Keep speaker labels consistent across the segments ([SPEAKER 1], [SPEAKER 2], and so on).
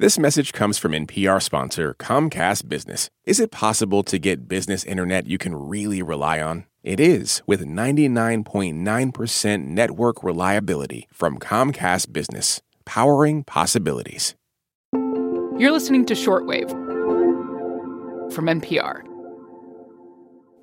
[SPEAKER 1] This message comes from NPR sponsor Comcast Business. Is it possible to get business internet you can really rely on? It is with 99.9% network reliability from Comcast Business, powering possibilities.
[SPEAKER 2] You're listening to Shortwave from NPR.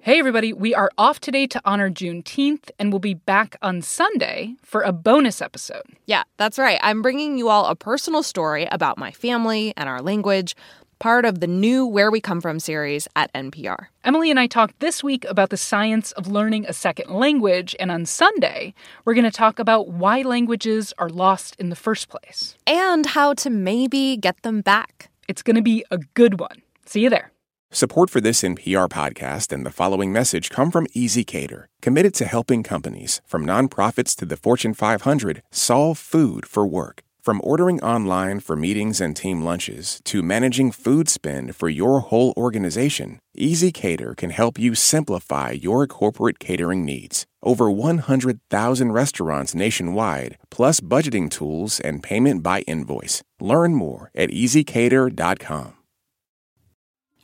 [SPEAKER 2] Hey, everybody, we are off today to honor Juneteenth, and we'll be back on Sunday for a bonus episode.
[SPEAKER 3] Yeah, that's right. I'm bringing you all a personal story about my family and our language, part of the new Where We Come From series at NPR.
[SPEAKER 2] Emily and I talked this week about the science of learning a second language, and on Sunday, we're going to talk about why languages are lost in the first place
[SPEAKER 3] and how to maybe get them back.
[SPEAKER 2] It's going to be a good one. See you there.
[SPEAKER 1] Support for this NPR podcast and the following message come from ezCater, committed to helping companies, from nonprofits to the Fortune 500, solve food for work. From ordering online for meetings and team lunches to managing food spend for your whole organization, ezCater can help you simplify your corporate catering needs. Over 100,000 restaurants nationwide, plus budgeting tools and payment by invoice. Learn more at ezcater.com.